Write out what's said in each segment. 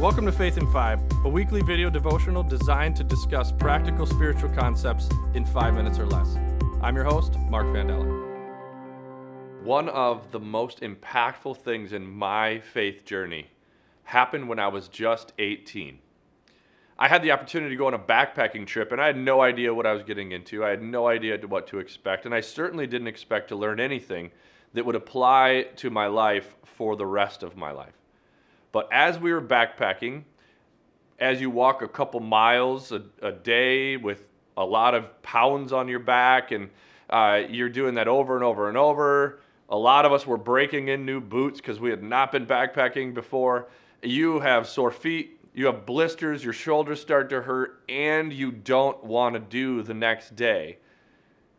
Welcome to Faith in Five, a weekly video devotional designed to discuss practical spiritual concepts in five minutes or less. I'm your host, Mark Vandella. One of the most impactful things in my faith journey happened when I was just 18. I had the opportunity to go on a backpacking trip, and I had no idea what I was getting into. I had no idea what to expect, and I certainly didn't expect to learn anything that would apply to my life for the rest of my life. But as we were backpacking, as you walk a couple miles a, a day with a lot of pounds on your back, and uh, you're doing that over and over and over, a lot of us were breaking in new boots because we had not been backpacking before. You have sore feet, you have blisters, your shoulders start to hurt, and you don't want to do the next day.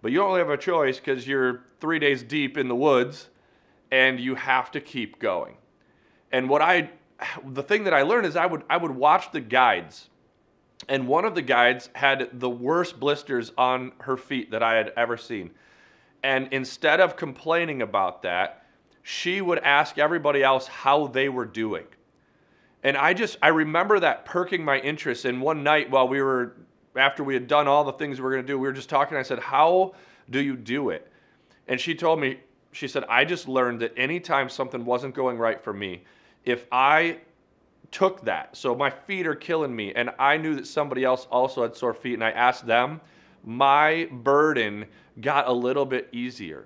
But you don't really have a choice because you're three days deep in the woods and you have to keep going. And what I the thing that I learned is I would I would watch the guides, and one of the guides had the worst blisters on her feet that I had ever seen. And instead of complaining about that, she would ask everybody else how they were doing. And I just I remember that perking my interest. And one night while we were after we had done all the things we were to do, we were just talking. I said, "How do you do it?" And she told me, she said, "I just learned that anytime something wasn't going right for me, if I took that, so my feet are killing me, and I knew that somebody else also had sore feet, and I asked them, my burden got a little bit easier.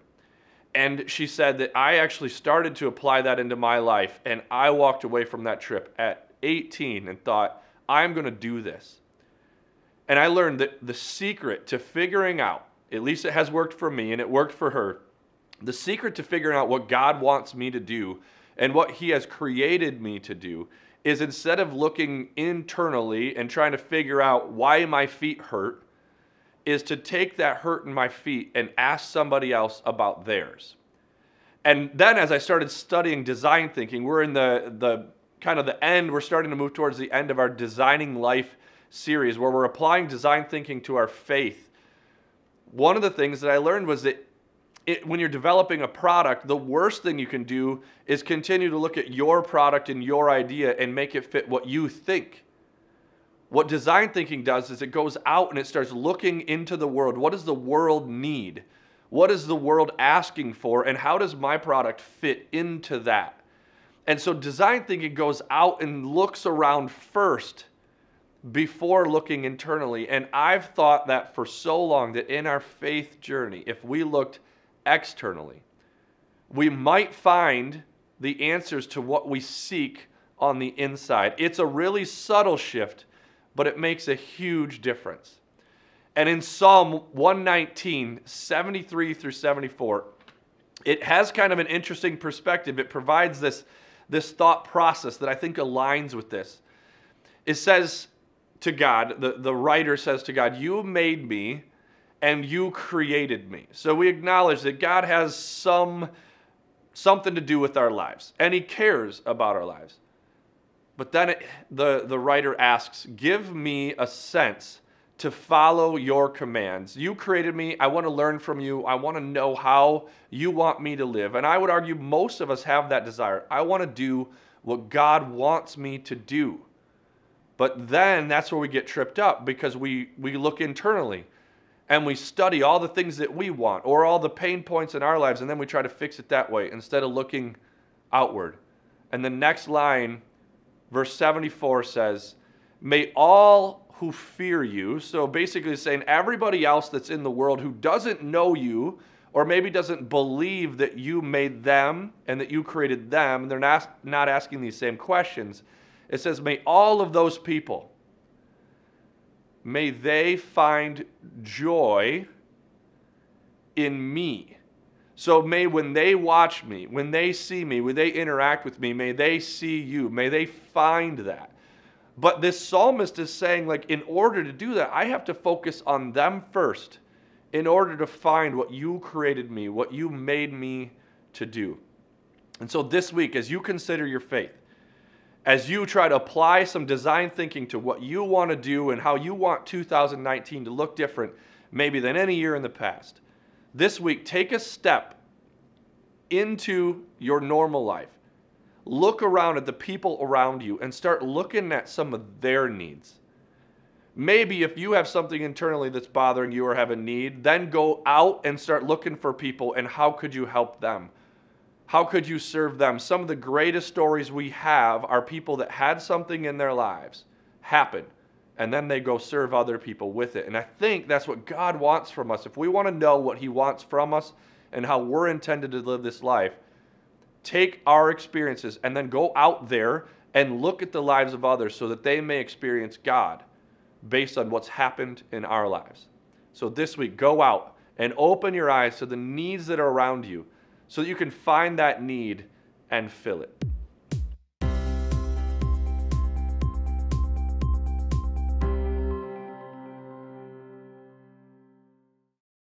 And she said that I actually started to apply that into my life, and I walked away from that trip at 18 and thought, I'm to do this. And I learned that the secret to figuring out, at least it has worked for me and it worked for her, the secret to figuring out what God wants me to do and what He has created me to do is instead of looking internally and trying to figure out why my feet hurt, is to take that hurt in my feet and ask somebody else about theirs. And then as I started studying design thinking, we're in the, the kind of the end, we're starting to move towards the end of our designing life series where we're applying design thinking to our faith. One of the things that I learned was that it, when you're developing a product, the worst thing you can do is continue to look at your product and your idea and make it fit what you think. What design thinking does is it goes out and it starts looking into the world. What does the world need? What is the world asking for? And how does my product fit into that? And so design thinking goes out and looks around first before looking internally. And I've thought that for so long that in our faith journey, if we looked externally, we might find the answers to what we seek on the inside. It's a really subtle shift, but it makes a huge difference. And in Psalm 119, 73 through 74, it has kind of an interesting perspective. It provides this, this thought process that I think aligns with this. It says to God, the, the writer says to God, You made me and you created me. So we acknowledge that God has some something to do with our lives and he cares about our lives. But then it, the, the writer asks, Give me a sense to follow your commands. You created me. I want to learn from you. I want to know how you want me to live. And I would argue most of us have that desire. I want to do what God wants me to do. But then that's where we get tripped up because we, we look internally and we study all the things that we want or all the pain points in our lives, and then we try to fix it that way instead of looking outward. And the next line, verse 74 says, May all who fear you, so basically saying everybody else that's in the world who doesn't know you, or maybe doesn't believe that you made them and that you created them, and they're not, not asking these same questions. It says, May all of those people, may they find joy in me. So may when they watch me, when they see me, when they interact with me, may they see you. May they find that. But this psalmist is saying, like, in order to do that, I have to focus on them first in order to find what you created me, what you made me to do. And so this week, as you consider your faith, as you try to apply some design thinking to what you want to do and how you want 2019 to look different, maybe than any year in the past, this week take a step into your normal life. look around at the people around you and start looking at some of their needs. Maybe if you have something internally that's bothering you or have a need, then go out and start looking for people and how could you help them? How could you serve them? Some of the greatest stories we have are people that had something in their lives happen and then they go serve other people with it. And I think that's what God wants from us. If we want to know what He wants from us and how we're intended to live this life, take our experiences and then go out there and look at the lives of others so that they may experience God based on what's happened in our lives. So this week, go out and open your eyes to the needs that are around you so that you can find that need and fill it.